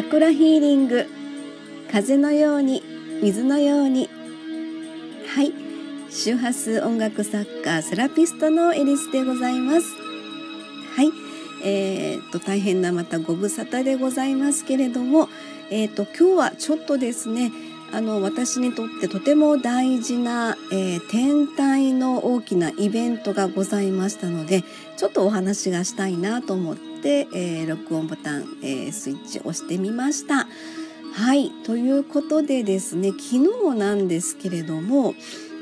ャクラヒーリング。風のように水のように。はい。周波数音楽作家セラピストのエリスでございます。はい。えーと、大変なまたご無沙汰でございますけれどもえーと、と今日はちょっとですねあの私にとってとても大事な、えー、天体の大きなイベントがございましたのでちょっとお話がしたいなと思って、えー、録音ボタン、えー、スイッチ押してみました。はいということでですね昨日なんですけれども、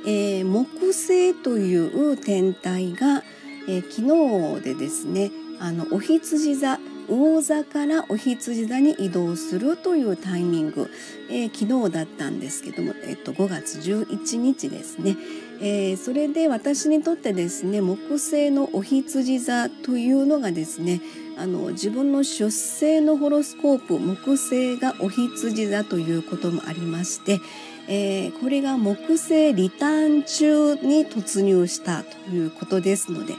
え木星という天体が、え昨日でですねあのお羊座魚座からお羊座に移動するというタイミング、えー、昨日だったんですけども、えっと、5月11日ですね、えー、それで私にとってですね木星のお羊座というのがですねあの自分の出生のホロスコープ木星がお羊座ということもありまして、えー、これが木星リターン中に突入したということですので、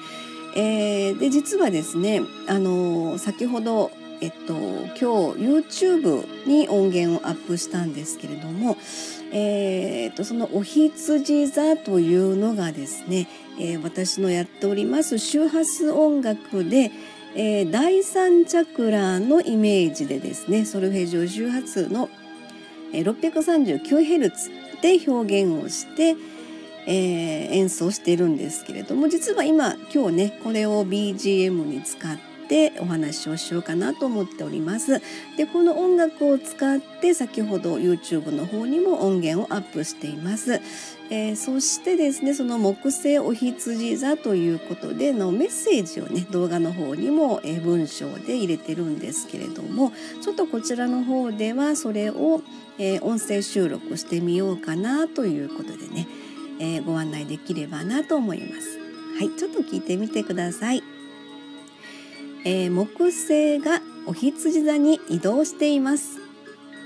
えー、で実はですね、あの先ほど、えっと、今日 YouTube に音源をアップしたんですけれども、えー、っとそのお羊座というのがですね、えー、私のやっております周波数音楽で、えー、第三チャクラのイメージでですねソルフェジオ周波数の 639Hz で表現をして、えー、演奏しているんですけれども実は今今日ねこれを BGM に使ってお話をしようかなと思っております。でこの音楽を使って先ほど YouTube の方にも音源をアップしています。えー、そしてですねその木星お羊座ということでのメッセージをね動画の方にも、え、文章で入れてるんですけれどもちょっとこちらの方ではそれを、え、音声収録してみようかなということでねえー、ご案内できればなと思います。はい、ちょっと聞いてみてください。えー、木星がお羊座に移動しています。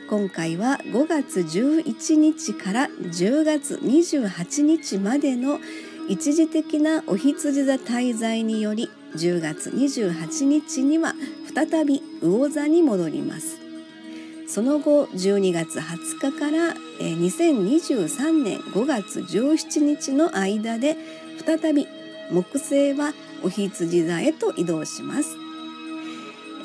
今回は5月11日から10月28日までの一時的なお羊座滞在により10月28日には再び魚座に戻りますその後12月20日から2023年5月17日の間で再び木星はお羊座へと移動します。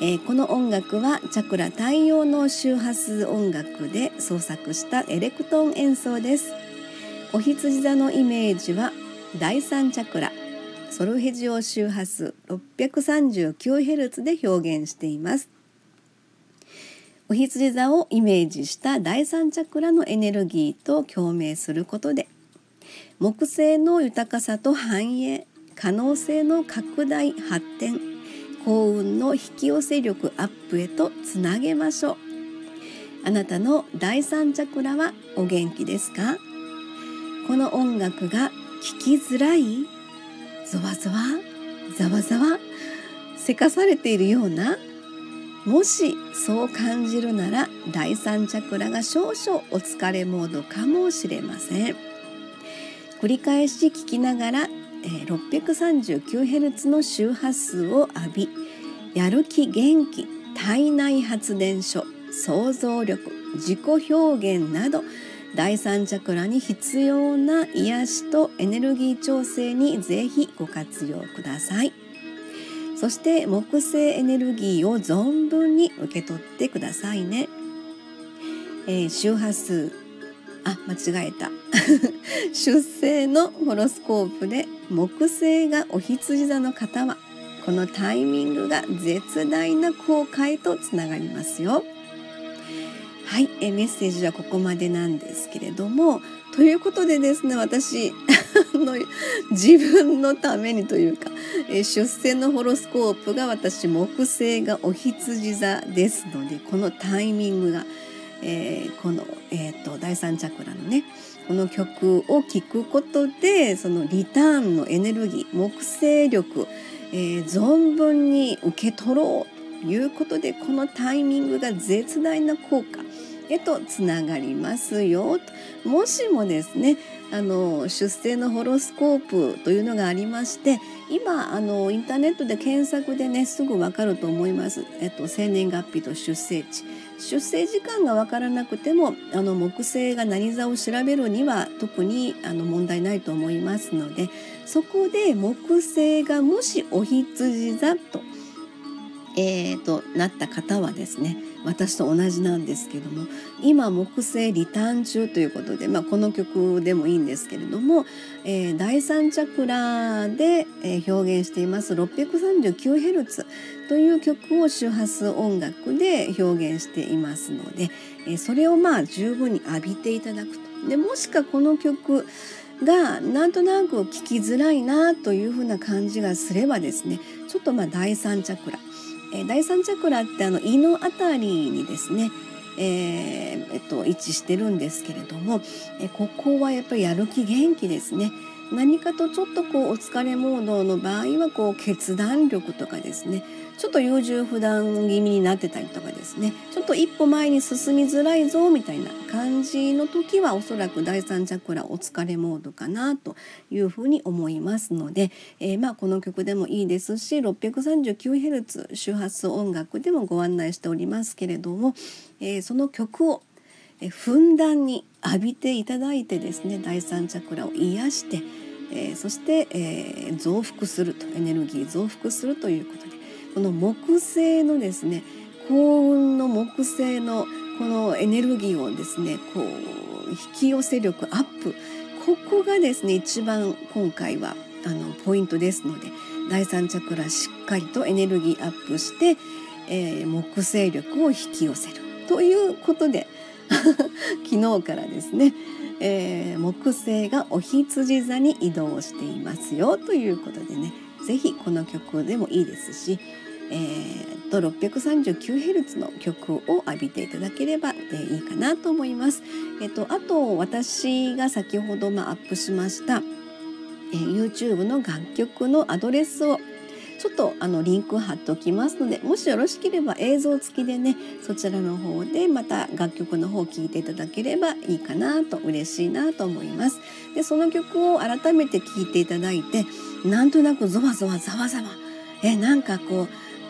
えー、この音楽はチャクラ太陽の周波数音楽で創作したエレクトーン演奏です。お羊座のイメージは第三チャクラソルヘジオ周波数 639Hz で表現しています。お羊座をイメージした第三チャクラのエネルギーと共鳴することで木星の豊かさと繁栄可能性の拡大発展幸運の引き寄せ力アップへとつなげましょう。あなたの第三チャクラはお元気ですか？この音楽が聞きづらい？ゾワゾワ？ざわざわ？せかされているような？もしそう感じるなら第三チャクラが少々お疲れモードかもしれません。繰り返し聞きながら 639Hz の周波数を浴びやる気元気体内発電所想像力自己表現など第三チャクラに必要な癒しとエネルギー調整にぜひご活用ください。そして木星エネルギーを存分に受け取ってくださいね。えー、周波数あ間違えた 出生のホロスコープで木星がお羊座の方はこのタイミングが絶大な後悔とつながりますよ。はい、えメッセージはここまでなんですけれどもということでですね私 の自分のためにというか、え出生のホロスコープが私木星がお羊座ですのでこのタイミングが、えー、この、えーと、第三チャクラのねこの曲を聴くことでそのリターンのエネルギー木星力、えー、存分に受け取ろうということでこのタイミングが絶大な効果へとつながりますよ。もしもですねあの出生のホロスコープというのがありまして今あのインターネットで検索でねすぐわかると思います、えっと、生年月日と出生地。出生時間がわからなくてもあの木星が何座を調べるには特にあの問題ないと思いますのでそこで木星がもしお羊座と,、えー、となった方はですね私と同じなんですけども今木星リターン中ということで、まあ、この曲でもいいんですけれども、えー、第三チャクラで、え表現しています 639Hz という曲を周波数音楽で表現していますので、えー、それをまあ十分に浴びていただくと。でもしかこの曲がなんとなく聞きづらいなというふうな感じがすればですねちょっとまあ第三チャクラえー、第三チャクラってあの胃のあたりにですねえー、えっと、位置してるんですけれども、えここはやっぱりやる気元気ですね。何かとちょっとこうお疲れモードの場合はこう決断力とかですね。ちょっと優柔不断気味になってたりとかですね。ちょっと一歩前に進みづらいぞみたいな感じの時はおそらく第三チャクラお疲れモードかなというふうに思いますので、えー、まあこの曲でもいいですし 639Hz 周波数音楽でもご案内しておりますけれども、えー、その曲をふんだんに浴びていただいてですね第三チャクラを癒して、えー、そして、えー、増幅するとエネルギー増幅するということでこの木星のですね幸運の木星のこのエネルギーをですねこう引き寄せ力アップここがですね一番今回はあのポイントですので第三チャクラしっかりとエネルギーアップして、えー、木星力を引き寄せるということで 昨日からですね、えー、木星がお羊座に移動していますよということでね是非この曲でもいいですし、えー、と 639Hz の曲を浴びていただければ、えー、いいかなと思います。えーと、あと私が先ほど、ま、アップしました、えー、YouTube の楽曲のアドレスをちょっとあのリンク貼っておきますのでもしよろしければ映像付きでねそちらの方でまた楽曲の方を聴いていただければいいかなと嬉しいなと思います。でその曲を改めて聴いていただいてなんとなくゾワゾワざわざわえなんかこう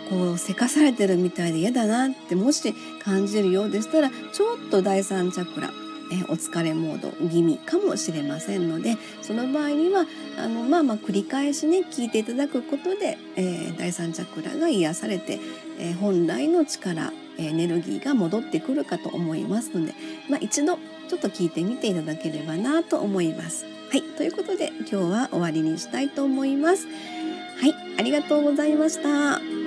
こうせかされてるみたいで嫌だなってもし感じるようでしたらちょっと第三チャクラえお疲れモード気味かもしれませんのでその場合にはあのまあまあ繰り返しね聞いていただくことで、えー、第三チャクラが癒されて、えー、本来の力エネルギーが戻ってくるかと思いますので、まあ、一度ちょっと聞いてみていただければなと思います。はい、ということで今日は終わりにしたいと思います。はい、ありがとうございました。